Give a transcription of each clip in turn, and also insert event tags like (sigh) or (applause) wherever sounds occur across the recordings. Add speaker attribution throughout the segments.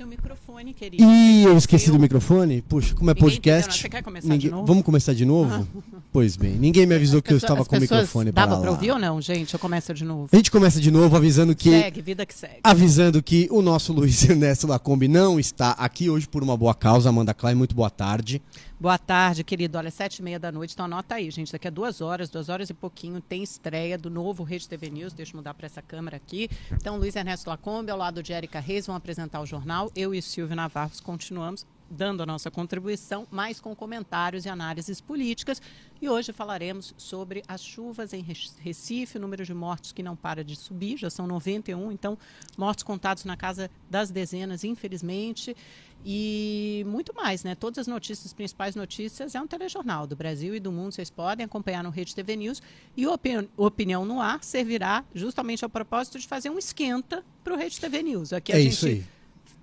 Speaker 1: seu microfone, querido.
Speaker 2: Ih, eu esqueci do microfone. Puxa, como é
Speaker 1: Ninguém
Speaker 2: podcast.
Speaker 1: entendeu. Você quer começar
Speaker 2: ninguém-
Speaker 1: de novo?
Speaker 2: Vamos começar de novo? Pois bem, ninguém me avisou que eu estava
Speaker 1: As
Speaker 2: com o
Speaker 1: pessoas-
Speaker 2: microfone para
Speaker 1: Dava pra ouvir ou não, gente? Eu começo de novo.
Speaker 2: A gente começa de novo avisando que
Speaker 1: Segue, vida que segue.
Speaker 2: avisando que o nosso Luiz (laughs) Ernesto Lacombe não está aqui hoje por uma boa causa. Amanda Klein, muito boa tarde.
Speaker 1: Boa tarde, querido. Olha, sete e meia da noite, então anota aí, gente. Daqui a duas horas, duas horas e pouquinho, tem estreia do novo Rede TV News. Deixa eu mudar para essa câmera aqui. Então, Luiz Ernesto Lacombe, ao lado de Érica Reis, vão apresentar o jornal. Eu e Silvio Navarro continuamos dando a nossa contribuição, mais com comentários e análises políticas. E hoje falaremos sobre as chuvas em Re- Recife, o número de mortos que não para de subir, já são 91, então mortos contados na casa das dezenas, infelizmente. E muito mais, né? Todas as notícias, as principais notícias, é um telejornal do Brasil e do mundo. Vocês podem acompanhar no Rede TV News. E o Opi- Opinião no Ar servirá justamente ao propósito de fazer um esquenta para o Rede TV News. Aqui a
Speaker 2: é
Speaker 1: gente
Speaker 2: isso aí.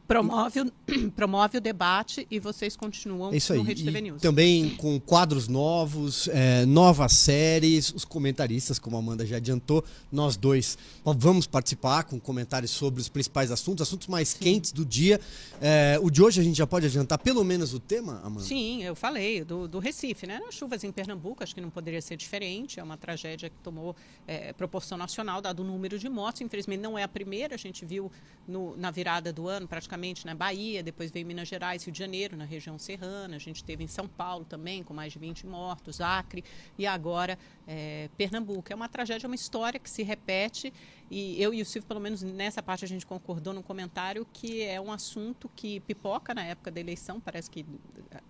Speaker 1: Promove, o, (clears throat) promove o debate e vocês continuam
Speaker 2: isso aí.
Speaker 1: no Rede TV
Speaker 2: E
Speaker 1: News.
Speaker 2: também com quadros novos, é, novas séries, os comentaristas, como a Amanda já adiantou, nós dois vamos participar com comentários sobre os principais assuntos, assuntos mais quentes do dia. É, o de hoje a gente já pode adiantar pelo menos o tema, Amanda?
Speaker 1: Sim, eu falei do, do Recife, né? As chuvas em Pernambuco, acho que não poderia ser diferente. É uma tragédia que tomou é, proporção nacional, dado o número de mortos. Infelizmente, não é a primeira. A gente viu no- na virada do ano, praticamente na Bahia, depois veio Minas Gerais, Rio de Janeiro, na região serrana. A gente teve em São Paulo também, com mais de 20 mortos, Acre, e agora é, Pernambuco. É uma tragédia, é uma história que se repete. E eu e o Silvio, pelo menos nessa parte, a gente concordou no comentário que é um assunto que pipoca na época da eleição, parece que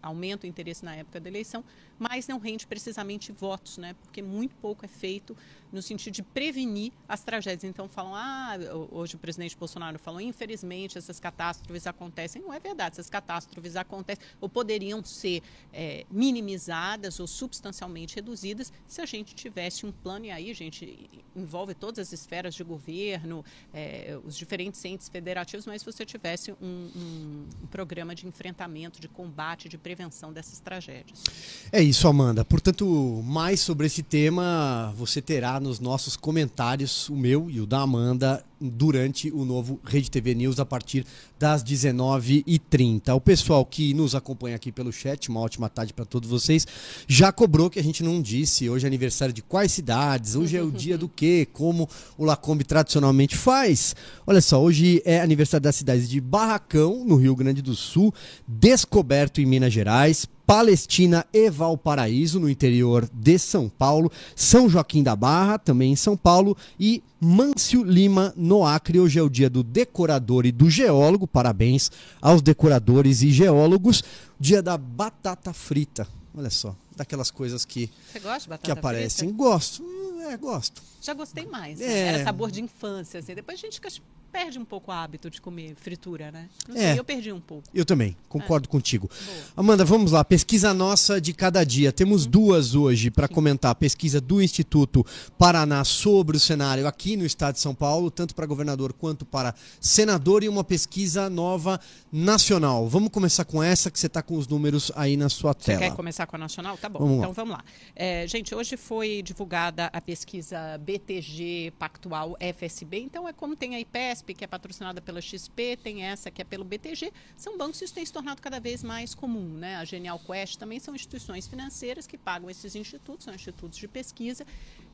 Speaker 1: aumenta o interesse na época da eleição, mas não rende precisamente votos, né? Porque muito pouco é feito no sentido de prevenir as tragédias. Então falam, ah, hoje o presidente Bolsonaro falou, infelizmente essas catástrofes acontecem. Não é verdade, essas catástrofes acontecem ou poderiam ser é, minimizadas ou substancialmente reduzidas se a gente tivesse um plano, e aí, gente, envolve todas as esferas de governo, é, os diferentes entes federativos, mas se você tivesse um, um, um programa de enfrentamento, de combate, de prevenção dessas tragédias.
Speaker 2: É isso, Amanda. Portanto, mais sobre esse tema você terá nos nossos comentários, o meu e o da Amanda, durante o novo Rede TV News a partir das 19h30. O pessoal que nos acompanha aqui pelo chat, uma ótima tarde para todos vocês, já cobrou que a gente não disse hoje é aniversário de quais cidades, hoje é o dia do quê, como o Lacombe tradicionalmente faz. Olha só, hoje é aniversário das cidades de Barracão, no Rio Grande do Sul, Descoberto em Minas Gerais, Palestina e Valparaíso, no interior de São Paulo, São Joaquim da Barra, também em São Paulo, e Mâncio Lima, no Acre. Hoje é o dia do decorador e do geólogo. Parabéns aos decoradores e geólogos. Dia da batata frita. Olha só, daquelas coisas que,
Speaker 1: Você gosta de batata
Speaker 2: que aparecem.
Speaker 1: frita?
Speaker 2: Gosto. Hum, É, gosto.
Speaker 1: Já gostei mais. né?
Speaker 2: É.
Speaker 1: Era sabor de infância. Assim. Depois a gente fica- perde um pouco o hábito de comer fritura, né? Não
Speaker 2: É.
Speaker 1: sei, eu perdi um pouco.
Speaker 2: Eu também, concordo contigo.
Speaker 1: Boa.
Speaker 2: Amanda, vamos lá. Pesquisa nossa de cada dia. Temos
Speaker 1: Uhum.
Speaker 2: duas hoje para comentar. Pesquisa do Instituto Paraná sobre o cenário aqui no estado de São Paulo, tanto para governador quanto para senador, e uma pesquisa nova nacional. Vamos começar com essa, que você está com os números aí na sua
Speaker 1: Você
Speaker 2: tela.
Speaker 1: quer começar com a nacional? Tá bom,
Speaker 2: Vamos lá.
Speaker 1: então vamos lá. É, gente, hoje foi divulgada a pesquisa BTG Pactual FSB. Então é como tem a Que é patrocinada pela XP, tem essa que é pelo BTG. São bancos que isso tem se tornado cada vez mais comum, né? A Genial Quest também são instituições financeiras que pagam esses institutos, são institutos de pesquisa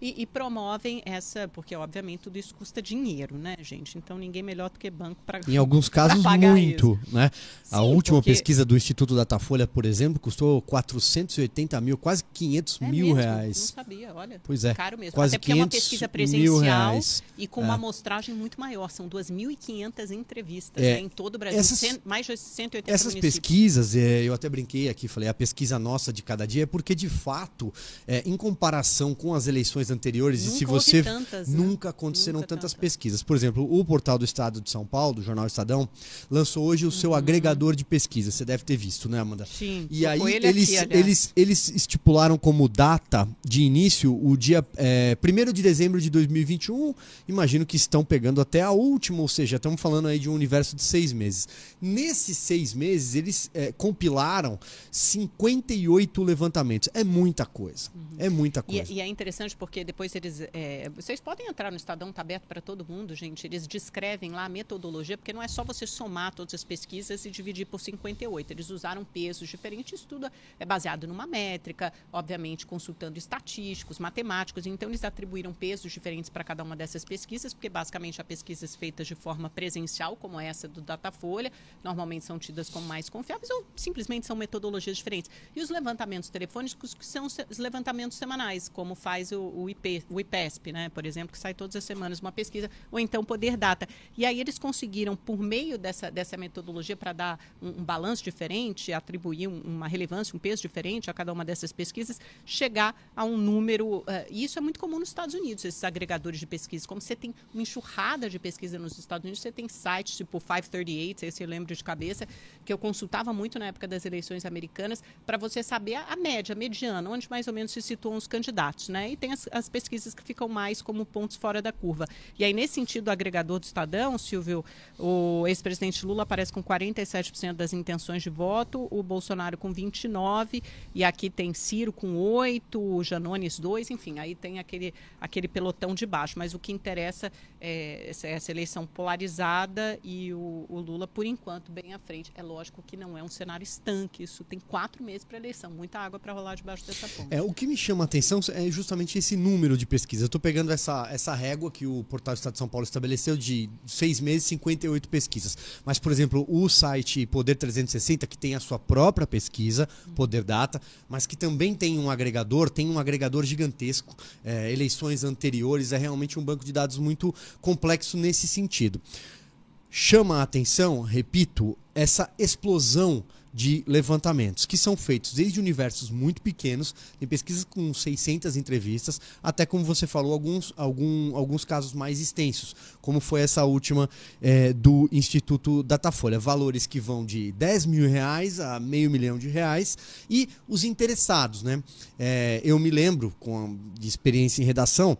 Speaker 1: e, e promovem essa, porque obviamente tudo isso custa dinheiro, né, gente? Então ninguém melhor do que banco para
Speaker 2: Em alguns casos, muito. Né? a
Speaker 1: Sim,
Speaker 2: última
Speaker 1: porque-
Speaker 2: pesquisa do Instituto Datafolha, por exemplo, custou 480 mil, quase 500
Speaker 1: É
Speaker 2: mil
Speaker 1: mesmo?
Speaker 2: reais.
Speaker 1: Não sabia, olha.
Speaker 2: Pois é,
Speaker 1: Caro mesmo.
Speaker 2: quase
Speaker 1: Até porque é uma
Speaker 2: 500
Speaker 1: pesquisa presencial
Speaker 2: reais.
Speaker 1: e com
Speaker 2: É.
Speaker 1: uma amostragem muito maior. São 2.500 entrevistas
Speaker 2: É.
Speaker 1: né, em todo o Brasil,
Speaker 2: Essas-
Speaker 1: mais de 180
Speaker 2: Essas
Speaker 1: municípios.
Speaker 2: pesquisas, é, eu até brinquei aqui, falei, a pesquisa nossa de cada dia é porque, de fato, é, em comparação com as eleições anteriores, e
Speaker 1: Nunca
Speaker 2: se
Speaker 1: houve
Speaker 2: você.
Speaker 1: tantas, né?
Speaker 2: Nunca aconteceram
Speaker 1: Nunca
Speaker 2: tantas
Speaker 1: tantas.
Speaker 2: pesquisas. Por exemplo, o portal do Estado de São Paulo, do jornal Estadão, lançou hoje o seu
Speaker 1: Uhum.
Speaker 2: agregador de pesquisa. Você deve ter visto, né, Amanda?
Speaker 1: Sim,
Speaker 2: E aí
Speaker 1: ele
Speaker 2: eles,
Speaker 1: aqui,
Speaker 2: eles, eles estipularam como data de início o dia é, 1 de dezembro de 2021. Imagino que estão pegando até a última ou seja, estamos falando aí de um universo de seis meses. Nesses seis meses, eles é, compilaram 58 levantamentos. É muita coisa. Uhum. É muita é, coisa.
Speaker 1: E, e, é interessante porque depois eles. É, vocês podem entrar no Estadão, está aberto para todo mundo, gente. Eles descrevem lá a metodologia, porque não é só você somar todas as pesquisas e dividir por 58. Eles usaram pesos diferentes. Tudo é baseado numa métrica, obviamente consultando estatísticos, matemáticos. Então, eles atribuíram pesos diferentes para cada uma dessas pesquisas, porque basicamente há pesquisas feitas de forma presencial, como essa do Datafolha, normalmente são tidas como mais confiáveis ou simplesmente são metodologias diferentes. E os levantamentos telefônicos, que são os levantamentos semanais, como faz o, o, IP, o IPESP, né, por exemplo, que sai todas as semanas uma pesquisa, ou então Poder Data. E aí eles conseguiram, por meio dessa, dessa metodologia, para dar um, um balanço diferente, atribuir um, uma relevância, um peso diferente a cada uma dessas pesquisas, chegar a um número. Uh, e isso é muito comum nos Estados Unidos, esses agregadores de pesquisa. Como você tem uma enxurrada de pesquisa nos Estados Unidos, você tem sites tipo 538, esse eu lembro de cabeça, que eu consultava muito na época das eleições americanas, para você saber a, a, média, a mediana, onde mais ou menos se situam os candidatos. Né? E tem as, as pesquisas que ficam mais como pontos fora da curva. E aí, nesse sentido, o agregador do Estadão, Silvio, o ex-presidente Lula aparece com 47% das intenções de voto, o Bolsonaro com 29%, e aqui tem Ciro com 8%, o Janones 2%, enfim, aí tem aquele, aquele pelotão de baixo. Mas o que interessa é essa eleição polarizada e o, o Lula, por enquanto, bem à frente. É lógico que não é um cenário estanque, isso tem quatro meses para eleição, muita água para rolar debaixo dessa ponte.
Speaker 2: É, o que me chama a atenção é justamente esse número de pesquisas. Eu estou pegando essa, essa régua que o Portal do Estado de São Paulo estabeleceu de seis meses, 58 pesquisas. Mas, por exemplo, o site Poder 360, que tem a sua própria pesquisa, Poder Data, mas que também tem um agregador, tem um agregador gigantesco. É, eleições anteriores, é realmente um banco de dados muito complexo nesse sentido. Chama a atenção, repito, essa explosão de levantamentos, que são feitos desde universos muito pequenos, tem pesquisas com 600 entrevistas, até como você falou, alguns, algum, alguns casos mais extensos, como foi essa última é, do Instituto Datafolha. Valores que vão de 10 mil reais a meio milhão de reais e os interessados. Né? É, eu me lembro, com de experiência em redação,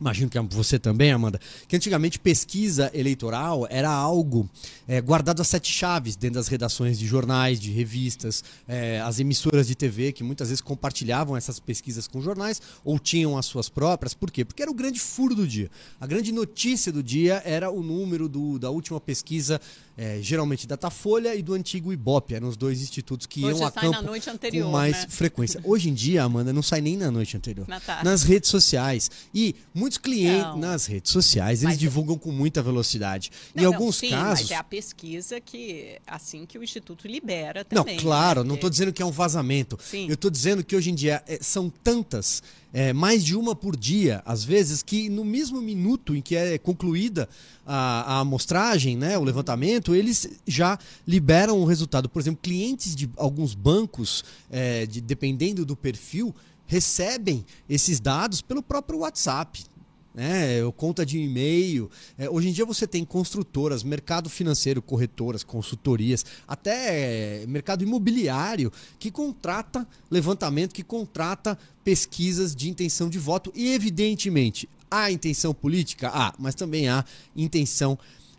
Speaker 2: imagino que você também, Amanda, que antigamente pesquisa eleitoral era algo é, guardado a sete chaves dentro das redações de jornais, de revistas, é, as emissoras de TV que muitas vezes compartilhavam essas pesquisas com jornais ou tinham as suas próprias. Por quê? Porque era o grande furo do dia. A grande notícia do dia era o número do, da última pesquisa é, geralmente Datafolha e do antigo Ibope, eram os dois institutos que Hoje iam a campo anterior, com mais né? frequência. Hoje em dia, Amanda, não sai nem na noite anterior. Na nas redes sociais. E muitos clientes não. nas redes sociais, eles mas é divulgam é... com muita velocidade. Não, em não, alguns sim, casos. Mas
Speaker 1: é a pesquisa que, assim que o Instituto libera também.
Speaker 2: Não, claro, né? não estou dizendo que é um vazamento. Sim. Eu estou dizendo que hoje em dia é, são tantas é, mais de uma por dia, às vezes, que no mesmo minuto em que é concluída a, a amostragem, né, o levantamento, eles já liberam o resultado. Por exemplo, clientes de alguns bancos, é, de, dependendo do perfil, recebem esses dados pelo próprio WhatsApp né? Conta de e-mail. É, hoje em dia você tem construtoras, mercado financeiro, corretoras, consultorias, até mercado imobiliário que contrata levantamento, que contrata pesquisas de intenção de voto e evidentemente há intenção política, há, mas também há intenção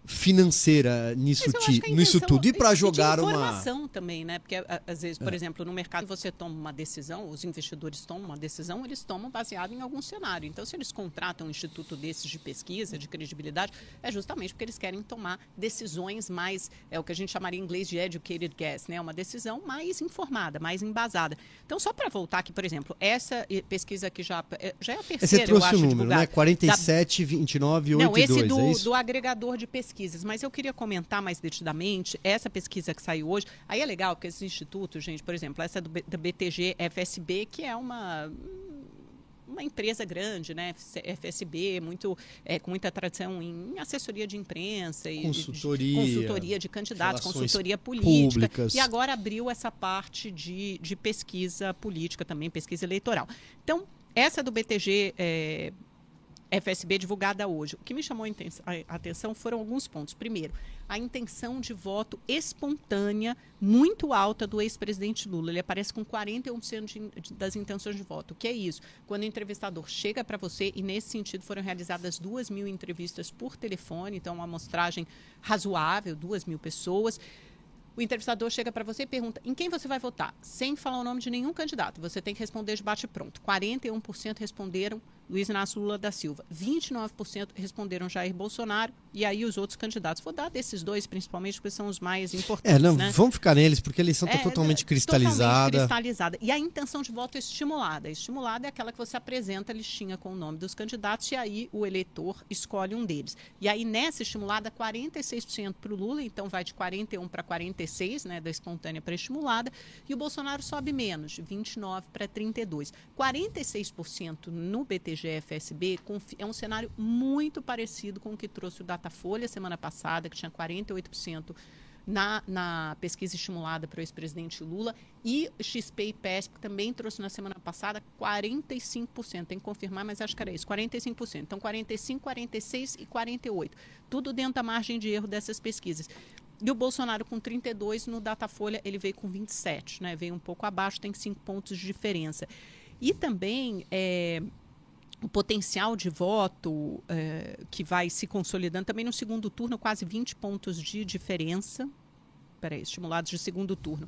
Speaker 2: financeira nisso, ti, nisso tudo e para jogar
Speaker 1: uma
Speaker 2: informação
Speaker 1: também, né? Porque às vezes, por é. exemplo, no mercado você toma uma decisão, os investidores tomam uma decisão, eles tomam baseado em algum cenário. Então, se eles contratam um instituto desses de pesquisa, de credibilidade, é justamente porque eles querem tomar decisões mais, é o que a gente chamaria em inglês de educated guess, né? Uma decisão mais informada, mais embasada. Então, só para voltar aqui, por exemplo, essa pesquisa aqui já, é, já é a terceira,
Speaker 2: Você trouxe o número, né? 47, da... 29, 8 Não,
Speaker 1: esse
Speaker 2: 2,
Speaker 1: do,
Speaker 2: é
Speaker 1: do agregador de pesquisa pesquisas, mas eu queria comentar mais detidamente essa pesquisa que saiu hoje. Aí é legal porque esses institutos, gente, por exemplo, essa do, da BTG FSB, que é uma uma empresa grande, né? FSB, muito, é, com muita tradição em assessoria de imprensa e
Speaker 2: consultoria,
Speaker 1: de, consultoria de candidatos, consultoria política. Públicas. E agora abriu essa parte de, de pesquisa política também, pesquisa eleitoral. Então, essa do BTG é, FSB divulgada hoje. O que me chamou a atenção foram alguns pontos. Primeiro, a intenção de voto espontânea muito alta do ex-presidente Lula. Ele aparece com 41% de, das intenções de voto. O que é isso? Quando o entrevistador chega para você, e nesse sentido foram realizadas duas mil entrevistas por telefone, então uma amostragem razoável, duas mil pessoas o entrevistador chega para você e pergunta em quem você vai votar, sem falar o nome de nenhum candidato. Você tem que responder de bate-pronto. 41% responderam Luiz Inácio Lula da Silva. 29% responderam Jair Bolsonaro e aí os outros candidatos. Vou dar desses dois, principalmente, porque são os mais importantes.
Speaker 2: É, não,
Speaker 1: né?
Speaker 2: vamos ficar neles, porque a eleição está é, totalmente cristalizada. Totalmente
Speaker 1: cristalizada. E a intenção de voto é estimulada. Estimulada é aquela que você apresenta a listinha com o nome dos candidatos e aí o eleitor escolhe um deles. E aí, nessa estimulada, 46% para o Lula, então vai de 41 para 46, né, da espontânea para estimulada, e o Bolsonaro sobe menos, de 29 para 32. 46% no BTG GFSB é um cenário muito parecido com o que trouxe o Datafolha semana passada, que tinha 48% na, na pesquisa estimulada para o ex-presidente Lula, e XP e PESP também trouxe na semana passada 45%. Tem que confirmar, mas acho que era isso, 45%. Então, 45, 46 e 48. Tudo dentro da margem de erro dessas pesquisas. E o Bolsonaro com 32, no Datafolha ele veio com 27, né? Veio um pouco abaixo, tem 5 pontos de diferença. E também é, o potencial de voto é, que vai se consolidando também no segundo turno, quase 20 pontos de diferença. Peraí, estimulados de segundo turno.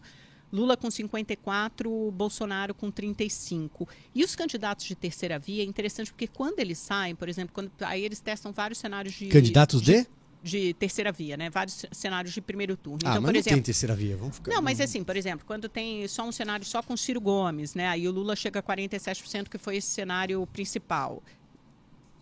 Speaker 1: Lula com 54, Bolsonaro com 35. E os candidatos de terceira via é interessante porque quando eles saem, por exemplo, quando, aí eles testam vários cenários de.
Speaker 2: Candidatos de? de
Speaker 1: de terceira via, né? Vários cenários de primeiro turno.
Speaker 2: Ah,
Speaker 1: então,
Speaker 2: mas
Speaker 1: por
Speaker 2: não
Speaker 1: exemplo,
Speaker 2: tem terceira via, vamos ficar.
Speaker 1: Não, mas assim, por exemplo, quando tem só um cenário só com Ciro Gomes, né? Aí o Lula chega a 47%, que foi esse cenário principal.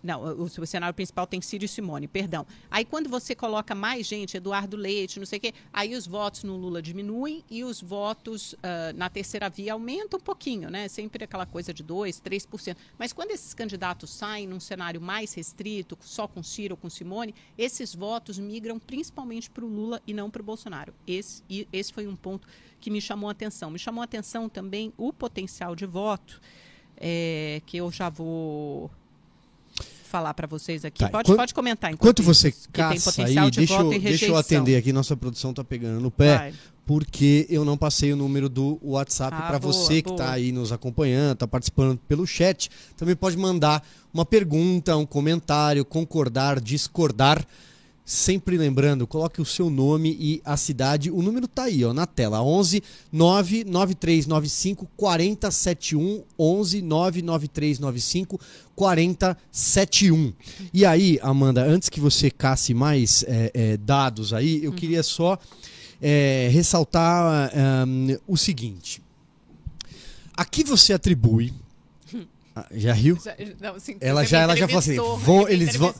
Speaker 1: Não, o, o, cenário principal tem Ciro e Simone, perdão. Aí quando você coloca mais gente, Eduardo Leite, não sei o quê, aí os votos no Lula diminuem e os votos uh, na terceira via aumentam um pouquinho, né? Sempre aquela coisa de 2%, 3%. Mas quando esses candidatos saem num cenário mais restrito, só com Ciro ou com Simone, esses votos migram principalmente para o Lula e não para o Bolsonaro. Esse, esse foi um ponto que me chamou a atenção. Me chamou a atenção também o potencial de voto, é, que eu já vou falar para vocês aqui. Tá, pode, pode comentar.
Speaker 2: Enquanto você caça aí, deixa eu, deixa eu atender aqui, nossa produção está pegando no pé. Vai. Porque eu não passei o número do WhatsApp ah, para você que está aí nos acompanhando, está participando pelo chat. Também pode mandar uma pergunta, um comentário, concordar, discordar Sempre lembrando, coloque o seu nome e a cidade. O número tá aí, ó, na tela. 11 99395 4071. 11 99395 4071. E aí, Amanda, antes que você casse mais é, é, dados aí, eu uhum. queria só é, ressaltar um, o seguinte. Aqui você atribui ah, já riu? Já, não, assim, ela já, ela já falou assim, vão, eles vão,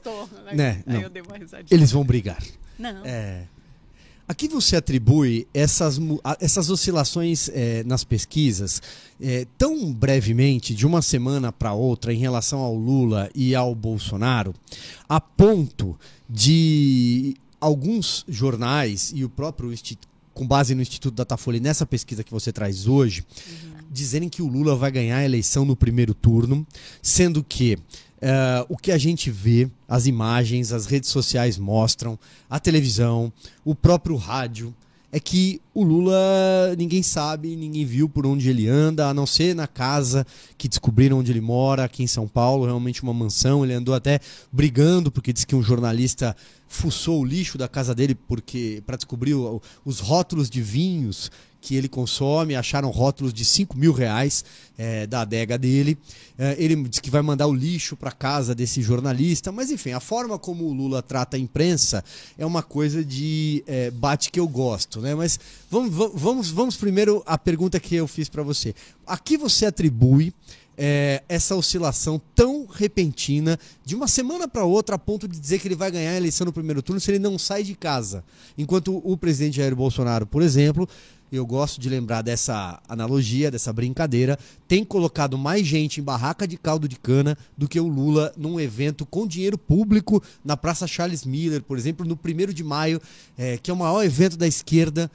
Speaker 2: né? Não, eles vão brigar.
Speaker 1: Não.
Speaker 2: É, aqui você atribui essas, essas oscilações é, nas pesquisas é, tão brevemente, de uma semana para outra, em relação ao Lula e ao Bolsonaro, a ponto de alguns jornais e o próprio com base no Instituto Datafolha nessa pesquisa que você traz hoje, uhum dizerem que o Lula vai ganhar a eleição no primeiro turno, sendo que uh, o que a gente vê, as imagens, as redes sociais mostram, a televisão, o próprio rádio, é que o Lula ninguém sabe, ninguém viu por onde ele anda, a não ser na casa que descobriram onde ele mora, aqui em São Paulo, realmente uma mansão. Ele andou até brigando porque disse que um jornalista fuçou o lixo da casa dele porque para descobrir os rótulos de vinhos que ele consome, acharam rótulos de 5 mil reais é, da adega dele. É, ele diz que vai mandar o lixo para casa desse jornalista, mas enfim, a forma como o Lula trata a imprensa é uma coisa de é, bate que eu gosto, né? Mas vamos, vamos, vamos primeiro à pergunta que eu fiz para você. A que você atribui é, essa oscilação tão repentina de uma semana para outra a ponto de dizer que ele vai ganhar a eleição no primeiro turno se ele não sai de casa. Enquanto o presidente Jair Bolsonaro, por exemplo, eu gosto de lembrar dessa analogia, dessa brincadeira, tem colocado mais gente em barraca de caldo de cana do que o Lula num evento com dinheiro público na Praça Charles Miller, por exemplo, no 1 de maio, é, que é o maior evento da esquerda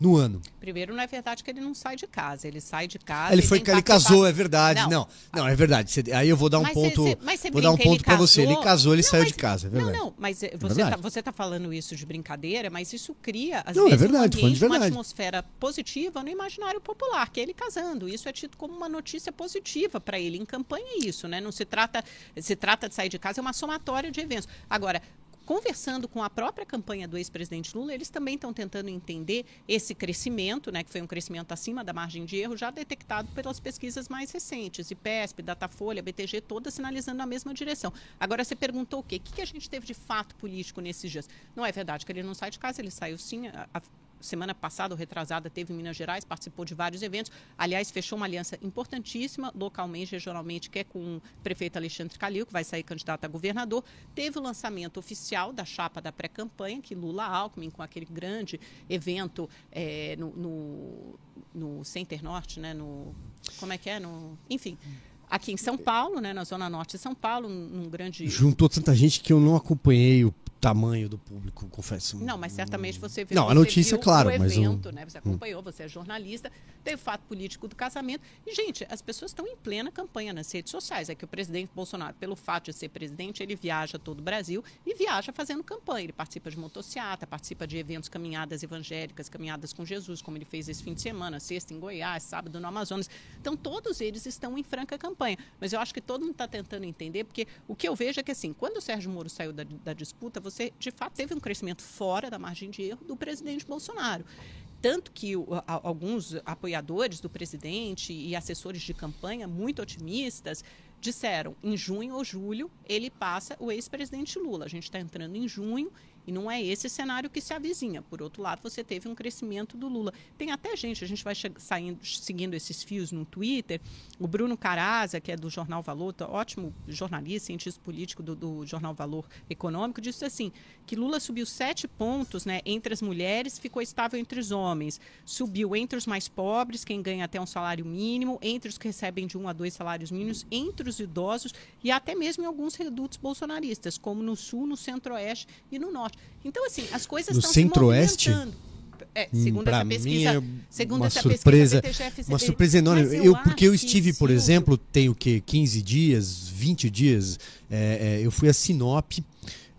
Speaker 2: no ano?
Speaker 1: Primeiro, não é verdade que ele não sai de casa. Ele sai de casa.
Speaker 2: Ele foi que ele casou, é verdade. Não, não, não é verdade. Cê, aí eu vou dar um
Speaker 1: Mas
Speaker 2: ponto.
Speaker 1: cê- mas cê
Speaker 2: vou dar um ponto para você. Ele
Speaker 1: casou?
Speaker 2: ele
Speaker 1: Não,
Speaker 2: saiu
Speaker 1: mas-
Speaker 2: de casa, é verdade.
Speaker 1: Não, não, mas eh, você
Speaker 2: verdade.
Speaker 1: tá, você tá falando isso de brincadeira, mas isso cria, às
Speaker 2: Não, é
Speaker 1: vezes,
Speaker 2: verdade,
Speaker 1: um ambiente, uma atmosfera positiva no imaginário popular, que é ele casando. Isso é tido como uma notícia positiva para ele. Em campanha é isso, né? Não se trata, se trata de sair de casa, é uma somatória de eventos. Agora, conversando com a própria campanha do ex-presidente Lula, eles também estão tentando entender esse crescimento, né, que foi um crescimento acima da margem de erro, já detectado pelas pesquisas mais recentes, IPESP, Datafolha, BTG, todas sinalizando na mesma direção. Agora, você perguntou o quê? O que que a gente teve de fato político nesses dias? Não é verdade que ele não sai de casa, ele saiu sim. a- a- semana passada ou retrasada teve em Minas Gerais, participou de vários eventos. Aliás, fechou uma aliança importantíssima, localmente, regionalmente, que é com o prefeito Alexandre Calil, que vai sair candidato a governador. Teve o lançamento oficial da chapa da pré-campanha, que Lula Alckmin, com aquele grande evento eh, no, no, no Center Norte, né? No, como é que é? No, enfim. Aqui em São Paulo, né, na zona norte de São Paulo, num, num grande
Speaker 2: Juntou tanta gente que eu não acompanhei o tamanho do público, confesso.
Speaker 1: Não, mas certamente você viu.
Speaker 2: Não, a notícia, claro,
Speaker 1: o
Speaker 2: mas o-
Speaker 1: evento, né? Você acompanhou, você é jornalista, teve fato político do casamento. E, gente, as pessoas estão em plena campanha nas redes sociais. É que o presidente Bolsonaro, pelo fato de ser presidente, ele viaja todo o Brasil e viaja fazendo campanha. Ele participa de motociata, participa de eventos, caminhadas evangélicas, caminhadas com Jesus, como ele fez esse fim de semana, sexta em Goiás, sábado no Amazonas. Então, todos eles estão em franca campanha. Mas eu acho que todo mundo está tentando entender, porque o que eu vejo é que, assim, quando o Sérgio Moro saiu da, da disputa, você, de fato, teve um crescimento fora da margem de erro do presidente Bolsonaro. Tanto que o- a- alguns apoiadores do presidente e assessores de campanha, muito otimistas, disseram em junho ou julho ele passa o ex-presidente Lula. A gente está entrando em junho e não é esse cenário que se avizinha. Por outro lado, você teve um crescimento do Lula. Tem até gente, a gente vai saindo, seguindo esses fios no Twitter. O Bruno Caraza, que é do Jornal Valor, tá- ótimo jornalista, cientista político do, do Jornal Valor Econômico, disse assim: que Lula subiu sete pontos né, entre as mulheres, ficou estável entre os homens. Subiu entre os mais pobres, quem ganha até um salário mínimo, entre os que recebem de um a dois salários mínimos, entre os idosos e até mesmo em alguns redutos bolsonaristas, como no Sul, no Centro-Oeste e no Norte. Então, assim, as coisas
Speaker 2: No
Speaker 1: estão
Speaker 2: Centro-Oeste?
Speaker 1: se movimentando. É,
Speaker 2: Hum,
Speaker 1: segundo
Speaker 2: pra
Speaker 1: essa
Speaker 2: mim
Speaker 1: pesquisa,
Speaker 2: é
Speaker 1: segundo
Speaker 2: uma
Speaker 1: essa
Speaker 2: surpresa,
Speaker 1: pesquisa,
Speaker 2: Uma surpresa enorme.
Speaker 1: Mas
Speaker 2: Eu, porque eu
Speaker 1: que
Speaker 2: estive, por
Speaker 1: o-
Speaker 2: exemplo, tem o quê? 15 dias, 20 dias. é, é, eu fui a Sinop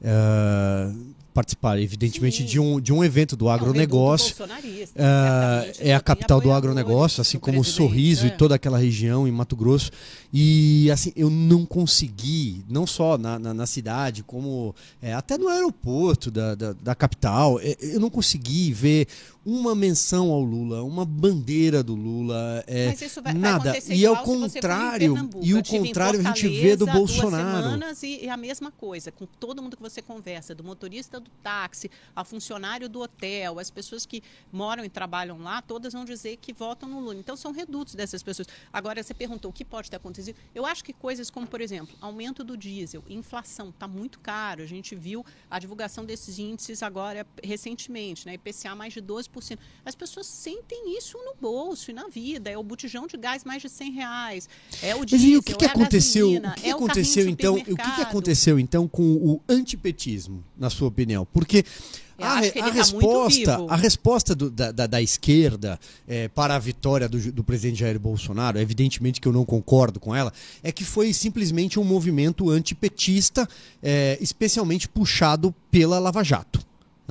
Speaker 2: é, participar, evidentemente,
Speaker 1: Sim.
Speaker 2: de um, de um evento do
Speaker 1: Não,
Speaker 2: agronegócio.
Speaker 1: bolsonarista,
Speaker 2: Ah,
Speaker 1: certamente,
Speaker 2: é a capital do agronegócio, assim como
Speaker 1: presidente,
Speaker 2: Sorriso
Speaker 1: é.
Speaker 2: e toda aquela região em Mato Grosso. E assim, eu não consegui, não só na, na, na cidade, como é, até no aeroporto da, da, da capital, é, eu não consegui ver uma menção ao Lula, uma bandeira do Lula. é,
Speaker 1: Mas isso vai, vai
Speaker 2: nada.
Speaker 1: acontecer
Speaker 2: E ao contrário, e o contrário a gente vê do Bolsonaro.
Speaker 1: semanas e, e a mesma coisa, com todo mundo que você conversa, do motorista do táxi, ao funcionário do hotel, as pessoas que moram e trabalham lá, todas vão dizer que votam no Lula. Então são redutos dessas pessoas. Agora, você perguntou o que pode ter acontecido. Eu acho que coisas como, por exemplo, aumento do diesel, inflação, está muito caro. A gente viu a divulgação desses índices agora recentemente, né? IPCA mais de 12%. As pessoas sentem isso no bolso e na vida. É o botijão de gás mais de 100 reais. É o
Speaker 2: Mas
Speaker 1: diesel,
Speaker 2: e o que, que
Speaker 1: é
Speaker 2: aconteceu?
Speaker 1: gasolina,
Speaker 2: o que, que
Speaker 1: é
Speaker 2: aconteceu então? O que, que aconteceu então com o antipetismo, na sua opinião? Porque a, a
Speaker 1: tá
Speaker 2: resposta,
Speaker 1: vivo.
Speaker 2: a resposta do- da, da- da esquerda eh, para a vitória do, do presidente Jair Bolsonaro, evidentemente que eu não concordo com ela, é que foi simplesmente um movimento antipetista, eh, especialmente puxado pela Lava Jato.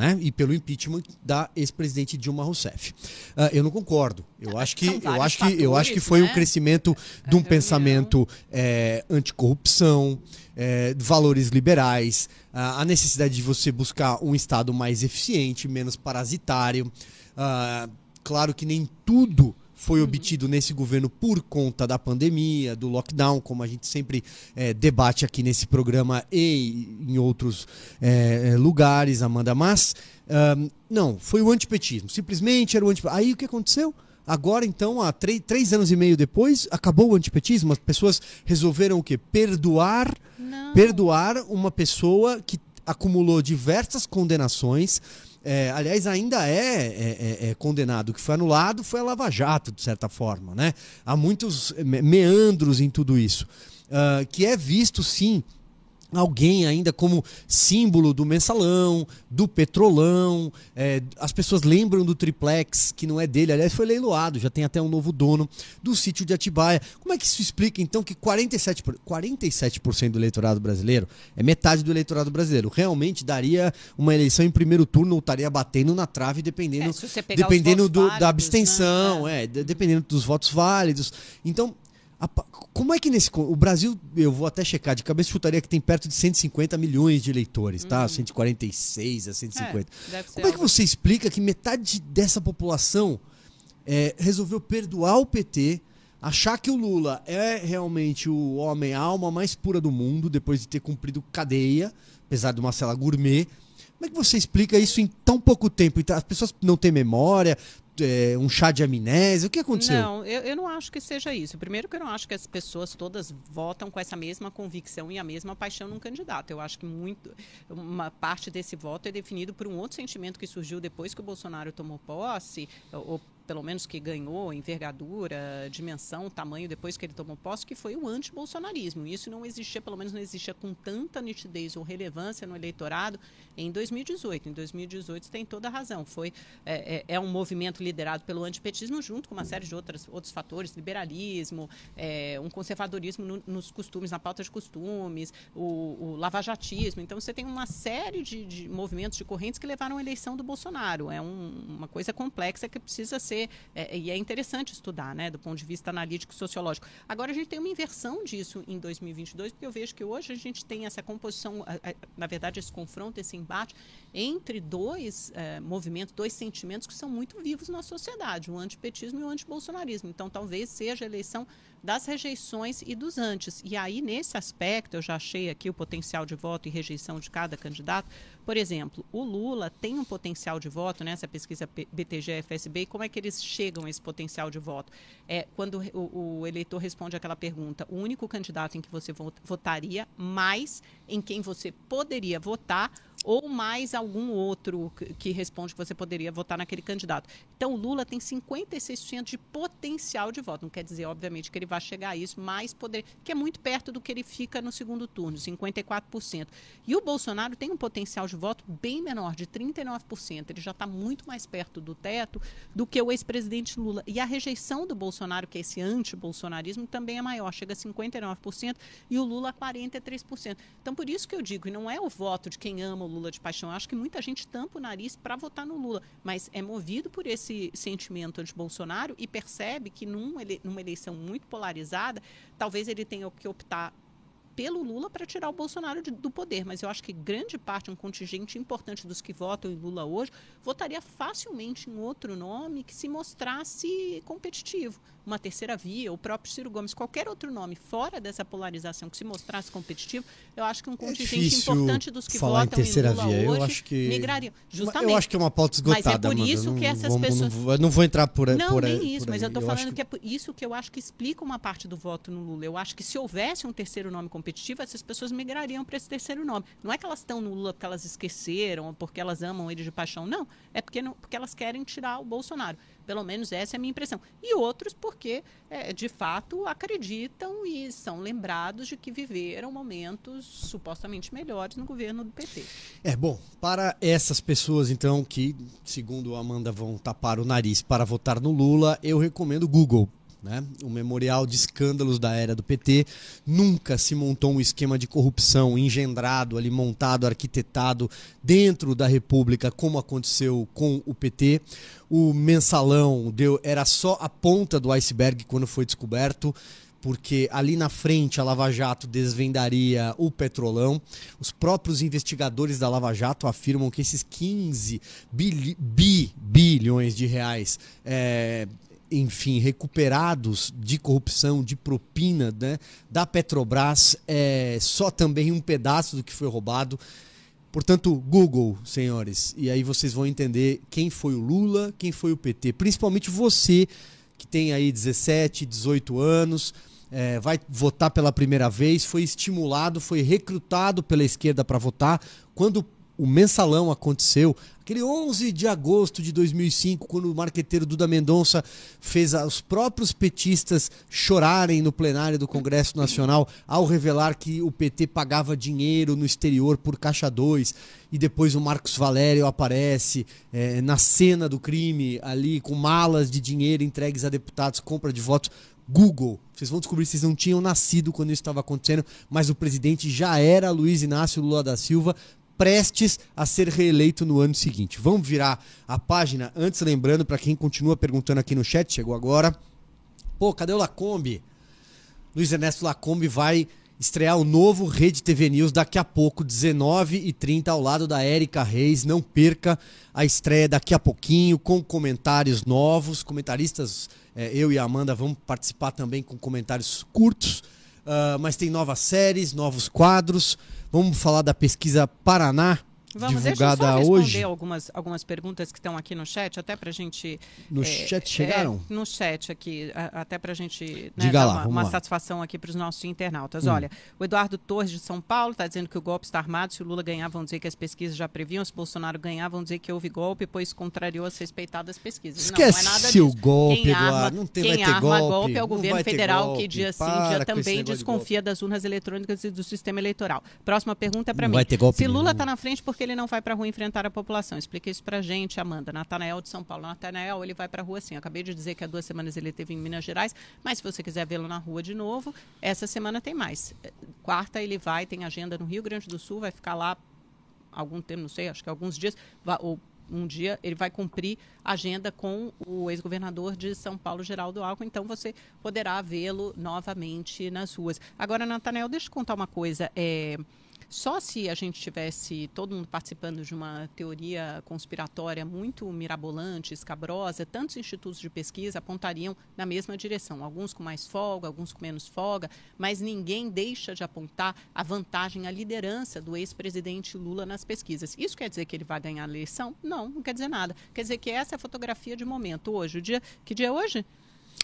Speaker 2: Né? E pelo impeachment da ex-presidente Dilma Rousseff. Ah, eu não concordo. Eu acho que eu acho que eu acho que foi um
Speaker 1: né?
Speaker 2: crescimento de um pensamento é, anticorrupção, é, valores liberais, a a necessidade de você buscar um Estado mais eficiente, menos parasitário. Ah, claro que nem tudo foi obtido nesse governo por conta da pandemia, do lockdown, como a gente sempre é, debate aqui nesse programa e em outros é, é, lugares, Amanda. Mas ahn, não, foi o antipetismo. Simplesmente era o antipetismo. Aí o que aconteceu? Agora, então, há três, três anos e meio depois, acabou o antipetismo. As pessoas resolveram o quê? Perdoar,
Speaker 1: Não.
Speaker 2: perdoar uma pessoa que acumulou diversas condenações. É, aliás, ainda é, é- é- é condenado. O que foi anulado foi a Lava Jato, de certa forma. Né? Há muitos me- meandros em tudo isso. Ah, que é visto, sim, alguém ainda como símbolo do mensalão, do petrolão. É, as pessoas lembram do triplex, que não é dele, aliás, foi leiloado, já tem até um novo dono do sítio de Atibaia. Como é que isso explica, então, que 47%, 47 do eleitorado brasileiro é metade do eleitorado brasileiro? Realmente daria uma eleição em primeiro turno ou estaria batendo na trave, dependendo,
Speaker 1: é,
Speaker 2: dependendo do,
Speaker 1: válidos,
Speaker 2: da abstenção,
Speaker 1: né?
Speaker 2: é, dependendo dos votos válidos. Então, como é que nesse. O Brasil, eu vou até checar, de cabeça chutaria que tem perto de 150 milhões de eleitores, tá? Uhum. 146 a 150. É, como é que você explica que metade dessa população é, resolveu perdoar o PT, achar que o Lula é realmente o homem, a alma mais pura do mundo, depois de ter cumprido cadeia, apesar de uma cela gourmet? Como é que você explica isso em tão pouco tempo? Então, as pessoas não têm memória, é, um chá de amnésia? O que aconteceu?
Speaker 1: Não, eu, eu não acho que seja isso. Primeiro que eu não acho que as pessoas todas votam com essa mesma convicção e a mesma paixão num candidato. Eu acho que muito uma parte desse voto é definido por um outro sentimento que surgiu depois que o Bolsonaro tomou posse, ou pelo menos que ganhou envergadura, dimensão, tamanho depois que ele tomou posse, que foi o anti-bolsonarismo. Isso não existia, pelo menos não existia com tanta nitidez ou relevância no eleitorado em 2018. Em 2018 você tem toda a razão. Foi, é, é, é um movimento liderado pelo antipetismo junto com uma série de outras, outros fatores, liberalismo, é, um conservadorismo no, nos costumes, na pauta de costumes, o, o lavajatismo. Então você tem uma série de, de, movimentos, de correntes que levaram à eleição do Bolsonaro. É um, uma coisa complexa que precisa ser é, e é interessante estudar, né, do ponto de vista analítico sociológico. Agora, a gente tem uma inversão disso em 2022, porque eu vejo que hoje a gente tem essa composição, na verdade, esse confronto, esse embate entre dois é, movimentos, dois sentimentos que são muito vivos na sociedade, o antipetismo e o antibolsonarismo. Então, talvez seja a eleição das rejeições e dos antes. E aí, nesse aspecto, eu já achei aqui o potencial de voto e rejeição de cada candidato. Por exemplo, o Lula tem um potencial de voto nessa pesquisa BTG-FSB. E como é que eles chegam a esse potencial de voto? É quando o, o eleitor responde aquela pergunta: o único candidato em que você votaria, mais em quem você poderia votar ou mais algum outro que responde que você poderia votar naquele candidato. Então, o Lula tem 56% de potencial de voto. Não quer dizer, obviamente, que ele vai chegar a isso, mas poder, que é muito perto do que ele fica no segundo turno, 54%. E o Bolsonaro tem um potencial de voto bem menor, de 39%. Ele já está muito mais perto do teto do que o ex-presidente Lula. E a rejeição do Bolsonaro, que é esse anti-bolsonarismo, também é maior, chega a 59%, e o Lula a 43%. Então, por isso que eu digo, e não é o voto de quem ama o Lula de paixão. Eu acho que muita gente tampa o nariz para votar no Lula, mas é movido por esse sentimento anti-Bolsonaro e percebe que num ele, numa eleição muito polarizada, talvez ele tenha que optar pelo Lula para tirar o Bolsonaro de, do poder. Mas eu acho que grande parte, um contingente importante dos que votam em Lula hoje, votaria facilmente em outro nome que se mostrasse competitivo. Uma terceira via, o próprio Ciro Gomes, qualquer outro nome fora dessa polarização que se mostrasse competitivo, eu acho que um é contingente é importante dos que votam
Speaker 2: em,
Speaker 1: Lula
Speaker 2: via.
Speaker 1: hoje
Speaker 2: eu acho que...
Speaker 1: migrariam. Justamente.
Speaker 2: Eu acho que é uma pauta esgotada.
Speaker 1: Mas é por isso
Speaker 2: que
Speaker 1: essas
Speaker 2: vamos,
Speaker 1: pessoas.
Speaker 2: Não, não, vou entrar por
Speaker 1: Não,
Speaker 2: por,
Speaker 1: nem isso,
Speaker 2: por
Speaker 1: mas eu estou falando que...
Speaker 2: que
Speaker 1: é isso que eu acho que explica uma parte do voto no Lula. Eu acho que se houvesse um terceiro nome competitivo, essas pessoas migrariam para esse terceiro nome. Não é que elas estão no Lula porque elas esqueceram, ou porque elas amam ele de paixão. Não. É porque, não, porque elas querem tirar o Bolsonaro. Pelo menos essa é a minha impressão. E outros porque, é, de fato, acreditam e são lembrados de que viveram momentos supostamente melhores no governo do PT.
Speaker 2: É, bom, para essas pessoas, então, que, segundo a Amanda, vão tapar o nariz para votar no Lula, eu recomendo o Google né? O memorial de escândalos da era do PT. Nunca se montou um esquema de corrupção engendrado, ali montado, arquitetado dentro da República, como aconteceu com o PT. O mensalão deu, era só a ponta do iceberg quando foi descoberto porque ali na frente a Lava Jato desvendaria o petrolão. Os próprios investigadores da Lava Jato afirmam que esses 15 bi, bi bilhões de reais é, enfim, recuperados de corrupção, de propina né, da Petrobras, é só também um pedaço do que foi roubado. Portanto, Google, senhores, e aí vocês vão entender quem foi o Lula, quem foi o PT. Principalmente você, que tem aí 17, 18 anos, é, vai votar pela primeira vez, foi estimulado, foi recrutado pela esquerda para votar. Quando o mensalão aconteceu, aquele 11 de agosto de 2005, quando o marqueteiro Duda Mendonça fez os próprios petistas chorarem no plenário do Congresso Nacional ao revelar que o PT pagava dinheiro no exterior por Caixa 2 e depois o Marcos Valério aparece é, na cena do crime ali com malas de dinheiro entregues a deputados, compra de votos. Google. Vocês vão descobrir vocês não tinham nascido quando isso estava acontecendo, mas o presidente já era Luiz Inácio Lula da Silva, prestes a ser reeleito no ano seguinte. Vamos virar a página. Antes, lembrando, para quem continua perguntando aqui no chat, chegou agora. Pô, cadê o Lacombe? Luiz Ernesto Lacombe vai estrear o novo Rede TV News daqui a pouco, 19h30, ao lado da Érica Reis. Não perca a estreia daqui a pouquinho, com comentários novos. Comentaristas, é, eu e a Amanda vamos participar também com comentários curtos. Uh, mas tem novas séries, novos quadros. Vamos falar da pesquisa Paraná Vamos, divulgada deixa eu só responder hoje.
Speaker 1: algumas, algumas perguntas que estão aqui no chat, até para a gente...
Speaker 2: No é, chat chegaram?
Speaker 1: É, no chat aqui, a, até para a gente
Speaker 2: né, Diga
Speaker 1: dar
Speaker 2: lá,
Speaker 1: uma,
Speaker 2: uma
Speaker 1: satisfação aqui para os nossos internautas. Hum. Olha, o Eduardo Torres de São Paulo está dizendo que o golpe está armado, se o Lula ganhar vão dizer que as pesquisas já previam, se o Bolsonaro ganhar vão dizer que houve golpe, pois contrariou as respeitadas pesquisas.
Speaker 2: Esquece não, não é nada
Speaker 1: disso.
Speaker 2: o golpe,
Speaker 1: quem
Speaker 2: Eduardo, arma, não tem,
Speaker 1: quem
Speaker 2: arma golpe,
Speaker 1: golpe é o governo federal
Speaker 2: golpe.
Speaker 1: que dia sim, dia também desconfia das urnas eletrônicas e do sistema eleitoral. Próxima pergunta é para mim.
Speaker 2: Vai ter
Speaker 1: se Lula está na frente porque ele não vai para a rua enfrentar a população. Explica isso pra gente, Amanda. Natanael de São Paulo. Natanael, ele vai pra rua sim. Acabei de dizer que há duas semanas ele teve em Minas Gerais, mas se você quiser vê-lo na rua de novo, essa semana tem mais. Quarta ele vai, tem agenda no Rio Grande do Sul, vai ficar lá algum tempo, não sei, acho que alguns dias, ou um dia ele vai cumprir agenda com o ex-governador de São Paulo, Geraldo Alckmin, então você poderá vê-lo novamente nas ruas. Agora, Natanael, deixa eu contar uma coisa. É, só se a gente tivesse todo mundo participando de uma teoria conspiratória muito mirabolante, escabrosa, tantos institutos de pesquisa apontariam na mesma direção, alguns com mais folga, alguns com menos folga, mas ninguém deixa de apontar a vantagem, a liderança do ex-presidente Lula nas pesquisas. Isso quer dizer que ele vai ganhar a eleição? Não, não quer dizer nada. Quer dizer que essa é a fotografia de momento. Hoje, o dia. Que dia é hoje?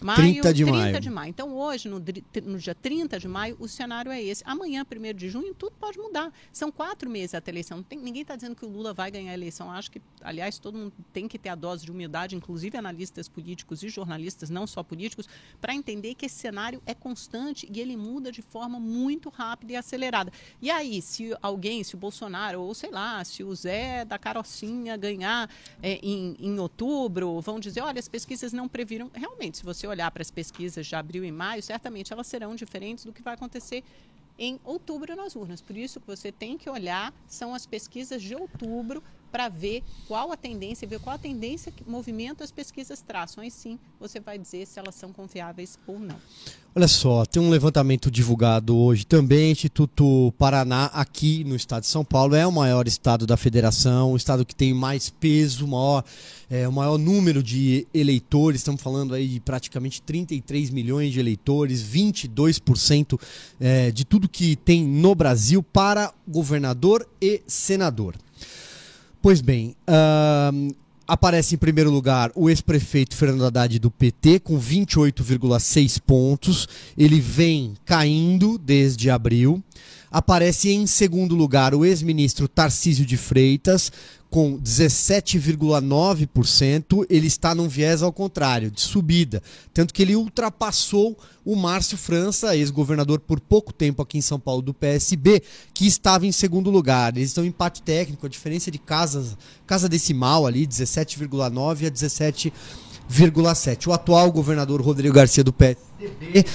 Speaker 2: Maio, 30 de 30 maio.
Speaker 1: de maio. Então, hoje, no, no, dia 30 de maio, o cenário é esse. Amanhã, 1 de junho, tudo pode mudar. São quatro meses até a eleição. Tem, ninguém está dizendo que o Lula vai ganhar a eleição. Acho que, aliás, todo mundo tem que ter a dose de humildade, inclusive analistas políticos e jornalistas, não só políticos, para entender que esse cenário é constante e ele muda de forma muito rápida e acelerada. E aí, se alguém, se o Bolsonaro, ou sei lá, se o Zé da Carocinha ganhar é, em, em outubro, vão dizer: olha, as pesquisas não previram. Realmente, se você olhar para as pesquisas de abril e maio, certamente elas serão diferentes do que vai acontecer em outubro nas urnas. Por isso que você tem que olhar são as pesquisas de outubro para ver qual a tendência, ver qual a tendência que movimento as pesquisas traçam. Aí sim você vai dizer se elas são confiáveis ou não.
Speaker 2: Olha só, tem um levantamento divulgado hoje também, Instituto Paraná, aqui no estado de São Paulo. É o maior estado da federação, o estado que tem mais peso, maior, é, o maior número de eleitores. Estamos falando aí de praticamente 33 milhões de eleitores, 22% é, de tudo que tem no Brasil para governador e senador. Pois bem, aparece em primeiro lugar o ex-prefeito Fernando Haddad do PT, com 28,6 pontos. Ele vem caindo desde abril. Aparece em segundo lugar o ex-ministro Tarcísio de Freitas, com 17,9%, ele está num viés ao contrário, de subida. Tanto que ele ultrapassou o Márcio França, ex-governador por pouco tempo aqui em São Paulo do PSB, que estava em segundo lugar. Eles estão em empate técnico, a diferença de casas, casa decimal ali, 17,9 a 17,7. O atual governador Rodrigo Garcia do PSDB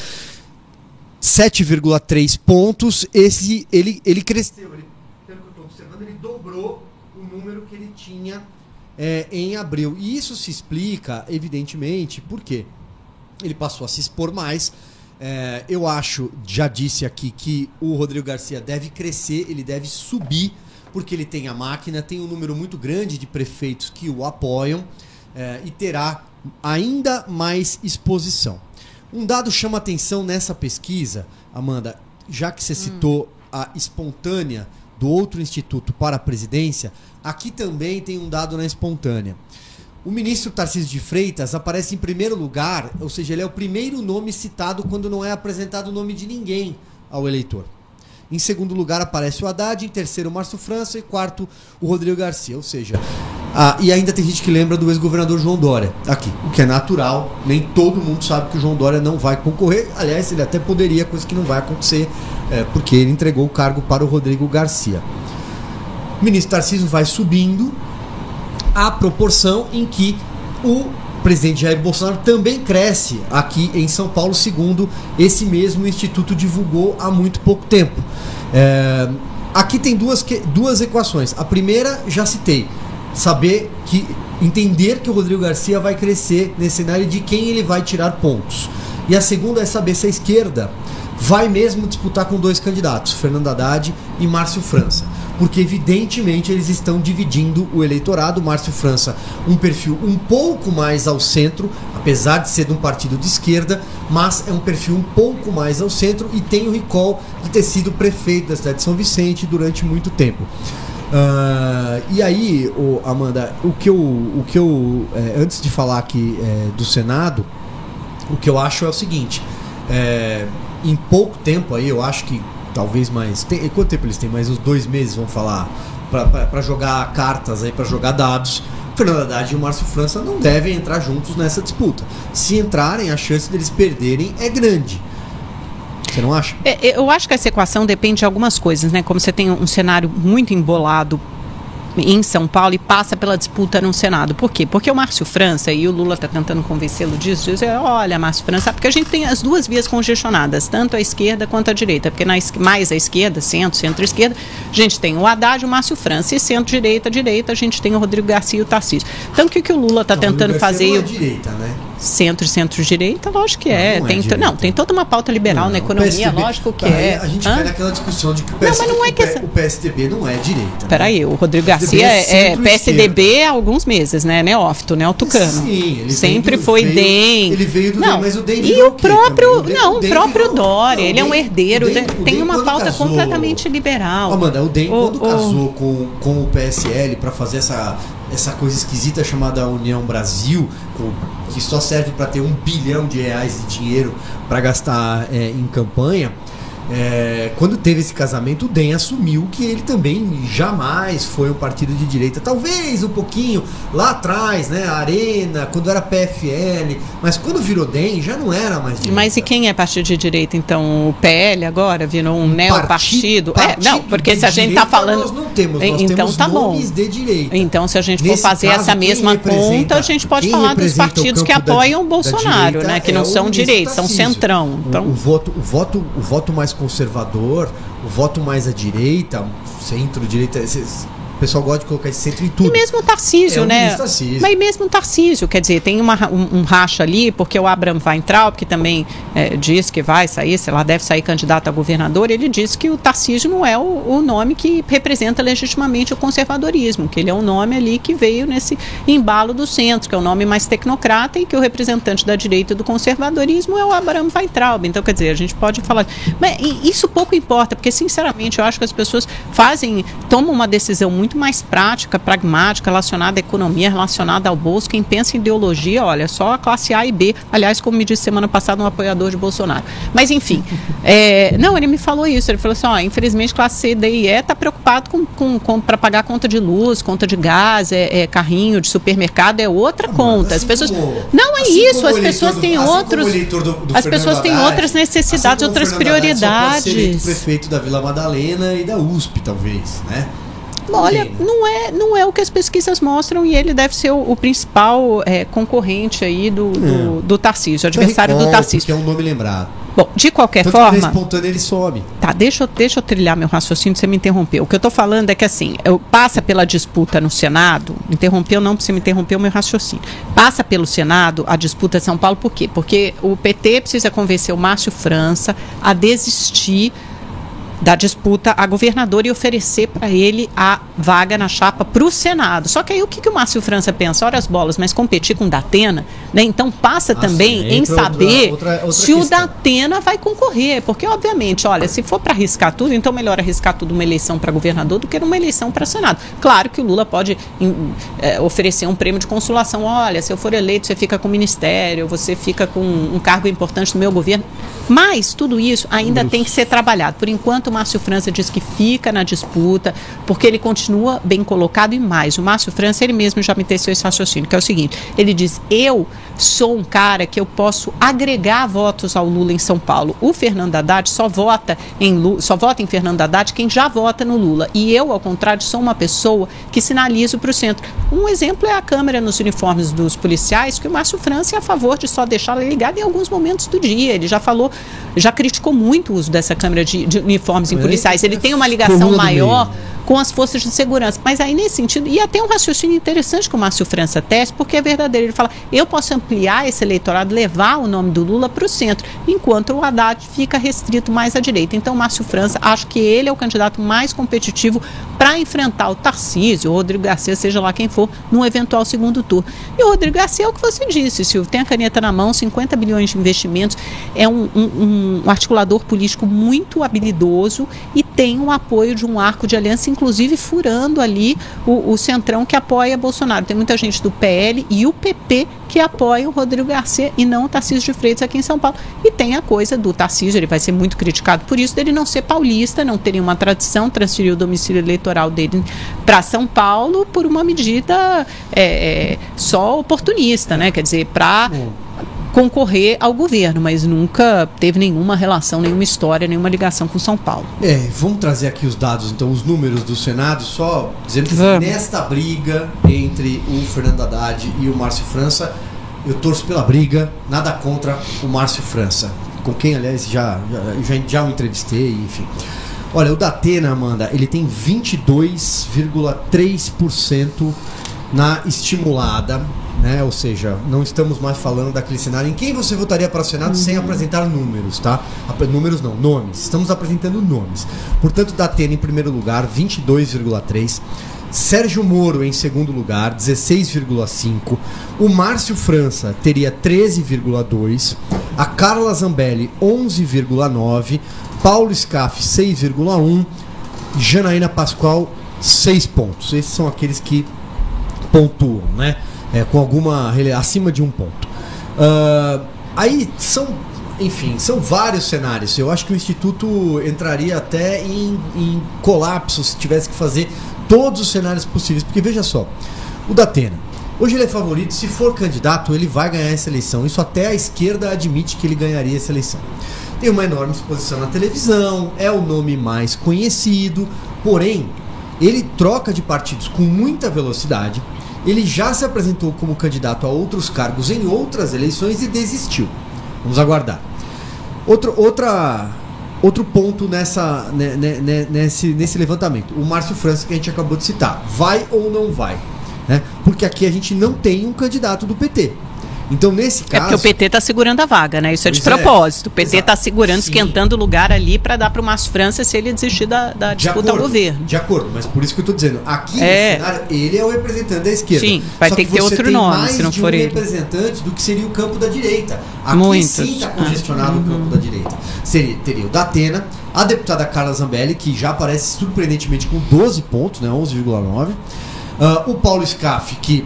Speaker 2: 7,3 pontos. Esse ele ele cresceu, ele, pelo que eu estou observando, ele dobrou número que ele tinha é, em abril. E isso se explica, evidentemente, porque ele passou a se expor mais. É, eu acho, já disse aqui, que o Rodrigo Garcia deve crescer, ele deve subir, porque ele tem a máquina, tem um número muito grande de prefeitos que o apoiam é, e terá ainda mais exposição. Um dado chama atenção nessa pesquisa, Amanda, já que você hum. citou a espontânea do outro instituto para a presidência, aqui também tem um dado na espontânea. O ministro Tarcísio de Freitas aparece em primeiro lugar, ou seja, ele é o primeiro nome citado quando não é apresentado o nome de ninguém ao eleitor. Em segundo lugar aparece o Haddad, em terceiro o Márcio França e quarto o Rodrigo Garcia. Ou seja, ah, e ainda tem gente que lembra do ex-governador João Dória, aqui, o que é natural, nem todo mundo sabe que o João Dória não vai concorrer. Aliás, ele até poderia, coisa que não vai acontecer, é, porque ele entregou o cargo para o Rodrigo Garcia. O ministro Tarcísio vai subindo à proporção em que o presidente Jair Bolsonaro também cresce aqui em São Paulo, segundo esse mesmo instituto divulgou há muito pouco tempo. É, aqui tem duas, duas equações. A primeira, já citei saber que entender que o Rodrigo Garcia vai crescer nesse cenário de quem ele vai tirar pontos. E a segunda é saber se a esquerda vai mesmo disputar com dois candidatos, Fernando Haddad e Márcio França. Porque evidentemente eles estão dividindo o eleitorado. Márcio França, um perfil um pouco mais ao centro, apesar de ser de um partido de esquerda, mas é um perfil um pouco mais ao centro e tem o recall de ter sido prefeito da cidade de São Vicente durante muito tempo. Uh, e aí, Amanda, o que eu, o que eu é, antes de falar aqui é, do Senado, o que eu acho é o seguinte: é, em pouco tempo aí, eu acho que talvez mais. Tem, quanto tempo eles têm? Mais uns dois meses, vamos falar, para jogar cartas aí, para jogar dados. Fernando Haddad e o Márcio França não devem entrar juntos nessa disputa. Se entrarem, a chance deles perderem é grande. Você não acha?
Speaker 1: É, eu acho que essa equação depende de algumas coisas, né? Como você tem um cenário muito embolado em São Paulo e passa pela disputa no Senado. Por quê? Porque o Márcio França, e o Lula está tentando convencê-lo disso, dizer, olha, Márcio França, porque a gente tem as duas vias congestionadas, tanto a esquerda quanto a direita, porque na, mais a esquerda, centro, centro-esquerda, a gente tem o Haddad e o Márcio França, e centro-direita, direita, a gente tem o Rodrigo Garcia e o Tarcísio. Então, o que, que o Lula está tentando fazer?
Speaker 2: É direita, né?
Speaker 1: Centro, centro-direita, lógico que é. Não, não, é tem, não, tem toda uma pauta liberal não, na economia, PSDB, lógico que é.
Speaker 2: A gente Hã? cai naquela discussão de que o, PS, não, não é que o PSDB não é direita. Né?
Speaker 1: Peraí, né? o Rodrigo Garcia é, é PSDB há alguns meses, né? Neófito, né? O Tucano. Sim, ele Sempre do, foi
Speaker 2: veio,
Speaker 1: DEM.
Speaker 2: Ele veio do
Speaker 1: não,
Speaker 2: DEM, mas o DEM
Speaker 1: E o próprio, o DEM, não, o, DEM próprio virou, Dória, ele é um herdeiro, DEM, tem uma pauta casou, completamente liberal.
Speaker 2: Amanda, o DEM quando casou com, com o PSL para fazer essa essa coisa esquisita chamada União Brasil, que só serve para ter um bilhão de reais de dinheiro para gastar é, em campanha. É, quando teve esse casamento, o DEM assumiu que ele também jamais foi um partido de direita. Talvez um pouquinho lá atrás, né? A Arena, quando era PFL, mas quando virou DEM já não era mais direita.
Speaker 1: Mas e quem é partido de direita? Então, o PL agora virou um, um neopartido? É, não, porque se a gente está falando.
Speaker 2: Nós não temos, nós
Speaker 1: então
Speaker 2: temos
Speaker 1: tá bom.
Speaker 2: de direita.
Speaker 1: Então, se a gente Nesse for fazer caso, essa mesma conta, a gente pode falar dos partidos que apoiam o Bolsonaro, né? Que não é são direitos, são centrão.
Speaker 2: Então... O, o, voto, o, voto, o voto mais conservador, o voto mais à direita, centro-direita, o pessoal gosta de colocar esse centro em tudo.
Speaker 1: E mesmo o Tarcísio, é né? Tarcísio. Mas mesmo o Tarcísio, quer dizer, tem uma, um, um, racha ali, porque o Abraham Weintraub, que também é, diz que vai sair, sei lá, deve sair candidato a governador, ele disse que o Tarcísio não é o, o, nome que representa legitimamente o conservadorismo, que ele é um nome ali que veio nesse embalo do centro, que é o um nome mais tecnocrata e que o representante da direita do conservadorismo é o Abraham Weintraub. Então, quer dizer, a gente pode falar. Mas isso pouco importa, porque, sinceramente, eu acho que as pessoas fazem, tomam uma decisão muito muito mais prática, pragmática, relacionada à economia, relacionada ao bolso. Quem pensa em ideologia, olha, só a classe A e B. Aliás, como me disse semana passada um apoiador de Bolsonaro. Mas, enfim, (laughs) é, não, ele me falou isso. Ele falou assim: ó, infelizmente, classe C, D e E está preocupado com, com, com para pagar conta de luz, conta de gás, é, é carrinho de supermercado, é outra conta. As pessoas. Como, não é assim isso, as pessoas têm outros. Assim do, do as pessoas têm outras necessidades, assim outras prioridades. Haddad,
Speaker 2: prefeito da Vila Madalena e da USP, talvez, né?
Speaker 1: Olha, não é, não é o que as pesquisas mostram e ele deve ser o, o principal é, concorrente aí do, do, é. do Tarcísio, adversário do Tarcísio.
Speaker 2: Que é um nome lembrado.
Speaker 1: Bom, de qualquer Tanto forma. Que
Speaker 2: espontâneo ele some.
Speaker 1: Tá, deixa, eu, deixa eu trilhar meu raciocínio, você me interrompeu. O que eu estou falando é que assim, eu, passa pela disputa no Senado, interrompeu não porque você me interrompeu o meu raciocínio. Passa pelo Senado a disputa de São Paulo, por quê? Porque o PT precisa convencer o Márcio França a desistir da disputa a governador e oferecer para ele a vaga na chapa para o Senado. Só que aí o que, que o Márcio França pensa? Ora as bolas, mas competir com o Datena, né? Então passa ah, também sim, em saber outra, outra, outra se questão. o Datena vai concorrer, porque obviamente, olha, se for para arriscar tudo, então melhor arriscar tudo uma eleição para governador do que uma eleição para Senado. Claro que o Lula pode é, oferecer um prêmio de consolação, olha, se eu for eleito você fica com o ministério, você fica com um cargo importante no meu governo, mas tudo isso ainda tem que ser trabalhado. Por enquanto Márcio França diz que fica na disputa, porque ele continua bem colocado e mais. O Márcio França, ele mesmo já me teceu esse raciocínio, que é o seguinte: ele diz, eu sou um cara que eu posso agregar votos ao Lula em São Paulo. O Fernando Haddad só vota em Lula, só vota em Fernando Haddad quem já vota no Lula. E eu, ao contrário, sou uma pessoa que sinalizo para o centro. Um exemplo é a câmera nos uniformes dos policiais, que o Márcio França é a favor de só deixá-la ligada em alguns momentos do dia. Ele já falou, já criticou muito o uso dessa câmera de, de uniformes em é, policiais. Ele tem uma ligação maior com as forças de segurança. Mas aí, nesse sentido, e até um raciocínio interessante que o Márcio França tece, porque é verdadeiro. Ele fala: eu posso ampliar esse eleitorado, levar o nome do Lula para o centro, enquanto o Haddad fica restrito mais à direita. Então, Márcio França, acho que ele é o candidato mais competitivo para enfrentar o Tarcísio, o Rodrigo Garcia, seja lá quem for, num eventual segundo turno. E o Rodrigo Garcia é o que você disse, Silvio, tem a caneta na mão, 50 bilhões de investimentos, é um, um, um articulador político muito habilidoso e tem o apoio de um arco de aliança, inclusive furando ali o, o centrão que apoia Bolsonaro. Tem muita gente do PL e o PP que apoia o Rodrigo Garcia e não o Tarcísio de Freitas aqui em São Paulo. E tem a coisa do Tarcísio, ele vai ser muito criticado por isso, dele não ser paulista, não ter nenhuma tradição, transferir o domicílio eleitoral dele para São Paulo por uma medida é, é, só oportunista, né? Quer dizer, para concorrer ao governo, mas nunca teve nenhuma relação, nenhuma história, nenhuma ligação com São Paulo.
Speaker 2: É, vamos trazer aqui os dados, então, os números do Senado, só dizendo que vamos. nesta briga entre o Fernando Haddad e o Márcio França, eu torço pela briga, nada contra o Márcio França, com quem, aliás, já, já, já, já o entrevistei, enfim. Olha, o Datena, Amanda, ele tem 22,3% na estimulada né? Ou seja, não estamos mais falando daquele cenário em quem você votaria para o Senado uhum. sem apresentar números, tá? Números não, nomes. Estamos apresentando nomes. Portanto, Datena em primeiro lugar, 22,3. Sérgio Moro em segundo lugar, 16,5. O Márcio França teria 13,2. A Carla Zambelli, 11,9. Paulo Scaff, 6,1. Janaína Pascoal, 6 pontos. Esses são aqueles que pontuam, né? É, com alguma acima de um ponto. Uh, aí são, enfim, são vários cenários. Eu acho que o instituto entraria até em, em colapso se tivesse que fazer todos os cenários possíveis, porque veja só, o Datena. Hoje ele é favorito, se for candidato, ele vai ganhar essa eleição. Isso até a esquerda admite que ele ganharia essa eleição. Tem uma enorme exposição na televisão, é o nome mais conhecido, porém, ele troca de partidos com muita velocidade ele já se apresentou como candidato a outros cargos em outras eleições e desistiu. Vamos aguardar. Outro, outra, outro ponto nessa, né, né, né, nesse, nesse levantamento. O Márcio França, que a gente acabou de citar. Vai ou não vai? Né? Porque aqui a gente não tem um candidato do PT. Então, nesse caso.
Speaker 1: É porque o PT está segurando a vaga, né? Isso é de é. propósito. É. O PT está segurando, Sim. esquentando o lugar ali para dar para o Márcio França se ele desistir da, da disputa
Speaker 2: acordo,
Speaker 1: ao governo.
Speaker 2: De acordo, mas por isso que eu estou dizendo. Aqui é. cenário, ele é o representante da esquerda.
Speaker 1: Sim, vai ter que, que ter outro nome, se não
Speaker 2: de
Speaker 1: for
Speaker 2: um
Speaker 1: ele.
Speaker 2: representante do que seria o campo da direita. Aqui
Speaker 1: Muitos.
Speaker 2: sim está congestionado uhum. o campo da direita. Seria, teria o Datena, a deputada Carla Zambelli, que já aparece surpreendentemente com 12 pontos, né? 11,9. Uh, ah, o Paulo Scaff, que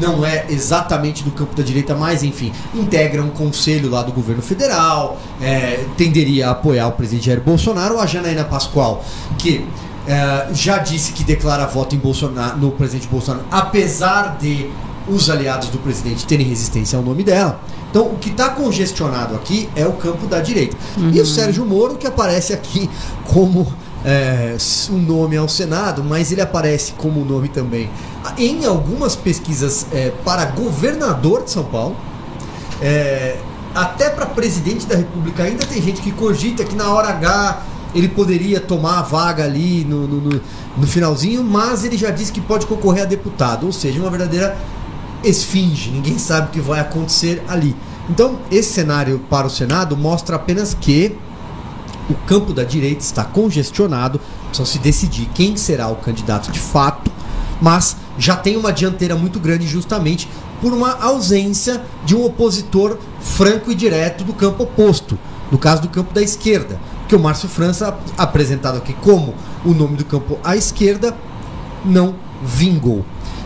Speaker 2: não é exatamente do campo da direita, mas enfim, integra um conselho lá do governo federal, é, tenderia a apoiar o presidente Jair Bolsonaro, a Janaína Pascoal, que é, já disse que declara voto em Bolsonaro, no presidente Bolsonaro, apesar de os aliados do presidente terem resistência ao nome dela. Então, o que está congestionado aqui é o campo da direita. Uhum. E o uhum. Sérgio Moro, que aparece aqui como é, um nome ao Senado, mas ele aparece como nome também em algumas pesquisas é, para governador de São Paulo. É, até para presidente da República ainda tem gente que cogita que na hora H ele poderia tomar a vaga ali no, no, no, no finalzinho, mas ele já disse que pode concorrer a deputado, ou seja, uma verdadeira esfinge, ninguém sabe o que vai acontecer ali. Então, esse cenário para o Senado mostra apenas que o campo da direita está congestionado, precisam se decidir quem será o candidato de fato, mas já tem uma dianteira muito grande justamente por uma ausência de um opositor franco e direto do campo oposto, no caso do campo da esquerda, que o Márcio França, apresentado aqui como o nome do campo à esquerda, não vingou.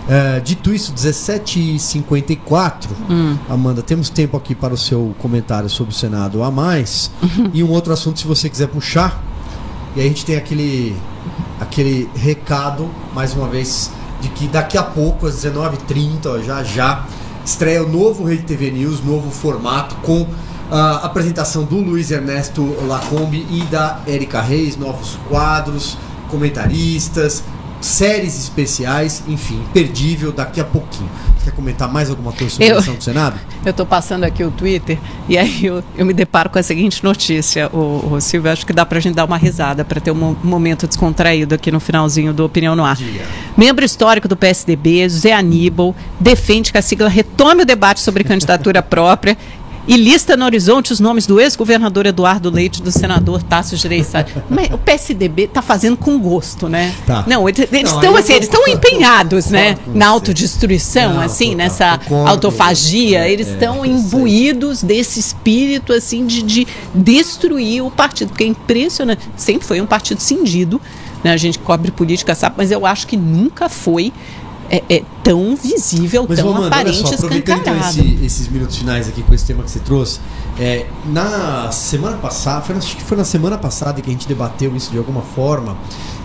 Speaker 2: Uh, dito isso, 17h54, hum. Amanda, temos tempo aqui para o seu comentário sobre o Senado a mais. Uhum. E um outro assunto, se você quiser puxar, E a gente tem aquele, aquele recado, mais uma vez, de que daqui a pouco, às 19h30, já já, estreia o novo Rede TV News, novo formato, com a apresentação do Luiz Ernesto Lacombe e da Erika Reis, novos quadros, comentaristas, séries especiais, enfim, imperdível daqui a pouquinho. Quer comentar mais alguma coisa sobre eu, a eleição do Senado?
Speaker 1: Eu estou passando aqui o Twitter e aí eu, eu, me deparo com a seguinte notícia, o, o Silvio, acho que dá para a gente dar uma risada para ter um momento descontraído aqui no finalzinho do Opinião no Ar. Dia. Membro histórico do PSDB, José Aníbal, defende que a sigla retome o debate sobre candidatura (laughs) própria e lista no horizonte os nomes do ex-governador Eduardo Leite e do senador Tássio Gereissati. Mas o PSDB está fazendo com gosto, né? Tá. Não, eles estão assim, eles estão empenhados, né, na autodestruição, não, assim, nessa concordo, autofagia. É, eles estão é, imbuídos desse espírito assim de, de destruir o partido, porque é impressionante. Sempre foi um partido cindido, né? A gente cobre política, sabe, mas eu acho que nunca foi é, é tão visível, Mas, tão Romano, aparente, olha só, aproveitando então
Speaker 2: esse, esses minutos finais aqui com esse tema que você trouxe, é, na semana passada, foi, acho que foi na semana passada que a gente debateu isso de alguma forma,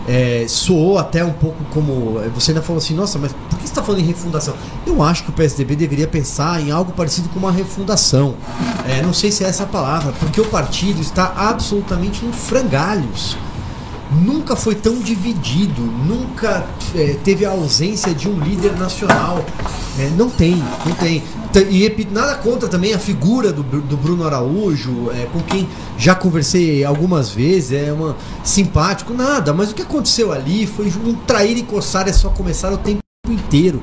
Speaker 2: é, soou até um pouco como. Você ainda falou assim, nossa, mas por que você está falando em refundação? Eu acho que o PSDB deveria pensar em algo parecido com uma refundação. É, não sei se é essa a palavra, porque o partido está absolutamente em frangalhos nunca foi tão dividido, nunca é, teve a ausência de um líder nacional. É, não tem, não tem. E nada contra também a figura do, do Bruno Araújo, é, com quem já conversei algumas vezes, é uma simpático, nada. Mas o que aconteceu ali foi um trair e coçar é só começar o tempo inteiro.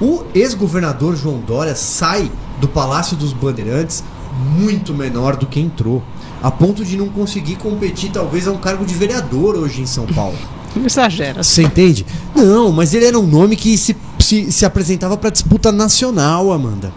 Speaker 2: O ex-governador João Dória sai do Palácio dos Bandeirantes muito menor do que entrou a ponto de não conseguir competir, talvez, a um cargo de vereador hoje em São Paulo.
Speaker 1: Não (laughs) exagera.
Speaker 2: Você entende? Não, mas ele era um nome que se, se, se apresentava para disputa nacional, Amanda.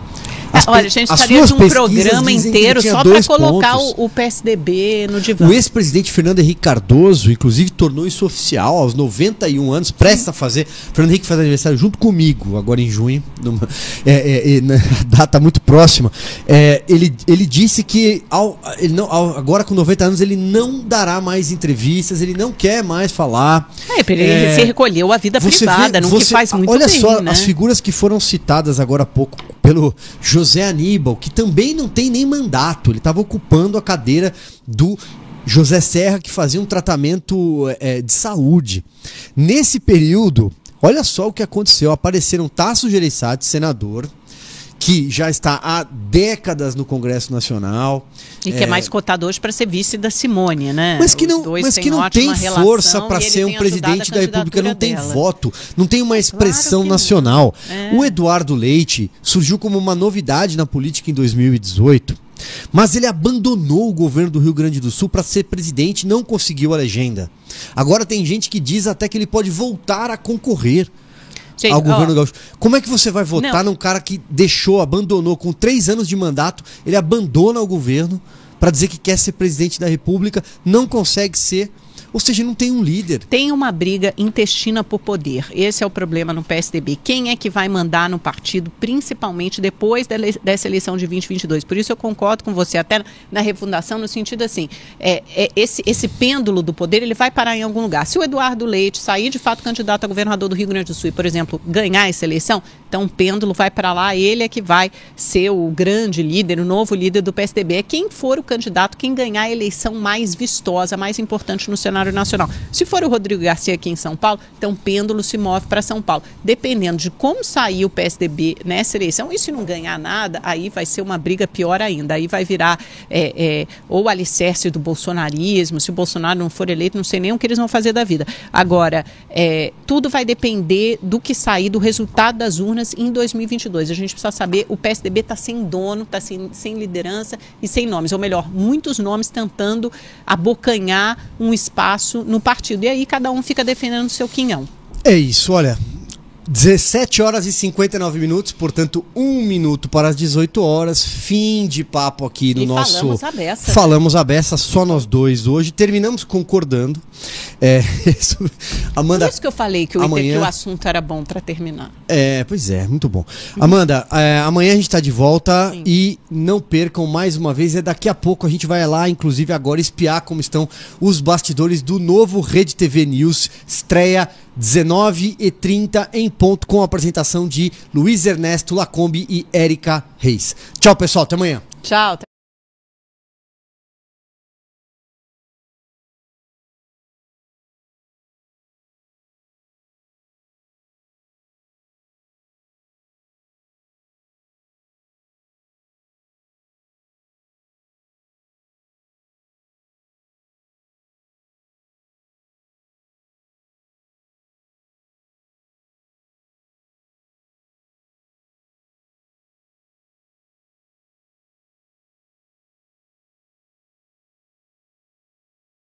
Speaker 1: As, Olha, a gente estaria de um programa inteiro só para colocar o, o, PSDB no divã.
Speaker 2: O ex-presidente Fernando Henrique Cardoso, inclusive, tornou isso oficial aos 91 anos, presta a fazer. Fernando Henrique faz aniversário junto comigo, agora em junho, numa, é, é, é, (laughs) data muito próxima. É, ele, ele disse que ao, ele não, ao, agora com 90 anos ele não dará mais entrevistas, ele não quer mais falar.
Speaker 1: É, ele é, se recolheu à vida privada, vê, não você, que faz muito
Speaker 2: olha
Speaker 1: bem.
Speaker 2: Olha só
Speaker 1: né?
Speaker 2: as figuras que foram citadas agora há pouco pelo José Aníbal, que também não tem nem mandato, ele estava ocupando a cadeira do José Serra, que fazia um tratamento é, de saúde. Nesse período, olha só o que aconteceu: apareceram Tasso Gereissati, senador, que já está há décadas no Congresso Nacional.
Speaker 1: E que é, é mais cotado hoje para ser vice da Simone, né?
Speaker 2: Mas que não, mas que não tem força para ser um presidente da República, não tem dela. voto, não tem uma expressão claro nacional. É. O Eduardo Leite surgiu como uma novidade na política em 2018. Mas ele abandonou o governo do Rio Grande do Sul para ser presidente e não conseguiu a legenda. Agora tem gente que diz até que ele pode voltar a concorrer. Gente, ao governo ó, gaúcho. Como é que você vai votar não. num cara que deixou, abandonou, com três anos de mandato, ele abandona o governo para dizer que quer ser presidente da República, não consegue ser ou seja, não tem um líder.
Speaker 1: Tem uma briga intestina por poder. Esse é o problema no PSDB. Quem é que vai mandar no partido, principalmente depois dessa eleição de 2022? Por isso eu concordo com você, até na refundação, no sentido assim, é, é esse, esse pêndulo do poder ele vai parar em algum lugar. Se o Eduardo Leite sair de fato candidato a governador do Rio Grande do Sul e, por exemplo, ganhar essa eleição, então o pêndulo vai para lá, ele é que vai ser o grande líder, o novo líder do PSDB. É quem for o candidato, quem ganhar a eleição mais vistosa, mais importante no cenário cenário nacional. Se for o Rodrigo Garcia aqui em São Paulo, então o pêndulo se move para São Paulo. Dependendo de como sair o PSDB nessa eleição, e se não ganhar nada, aí vai ser uma briga pior ainda. Aí vai virar é, é, ou alicerce do bolsonarismo, se o Bolsonaro não for eleito, não sei nem o que eles vão fazer da vida. Agora, é, tudo vai depender do que sair, do resultado das urnas em 2022. A gente precisa saber, o PSDB está sem dono, está sem, sem liderança e sem nomes. Ou melhor, muitos nomes tentando abocanhar um espaço espaço no partido. E aí cada um fica defendendo o seu quinhão.
Speaker 2: É isso, olha. 17 horas e 59 minutos, portanto, um minuto para as 18 horas. Fim de papo aqui no
Speaker 1: e
Speaker 2: nosso.
Speaker 1: Falamos a beça.
Speaker 2: Falamos a beça, só nós dois hoje. Terminamos concordando. É, (laughs)
Speaker 1: Amanda. Por isso que eu falei que,
Speaker 2: amanhã...
Speaker 1: que o assunto era bom para terminar.
Speaker 2: É, pois é, muito bom. Amanda, é, amanhã a gente está de volta Sim. e não percam mais uma vez. É daqui a pouco a gente vai lá, inclusive agora, espiar como estão os bastidores do novo Rede TV News. Estreia 19h30 em ponto com a apresentação de Luiz Ernesto Lacombe e Érica Reis. Tchau, pessoal. Até amanhã.
Speaker 1: Tchau.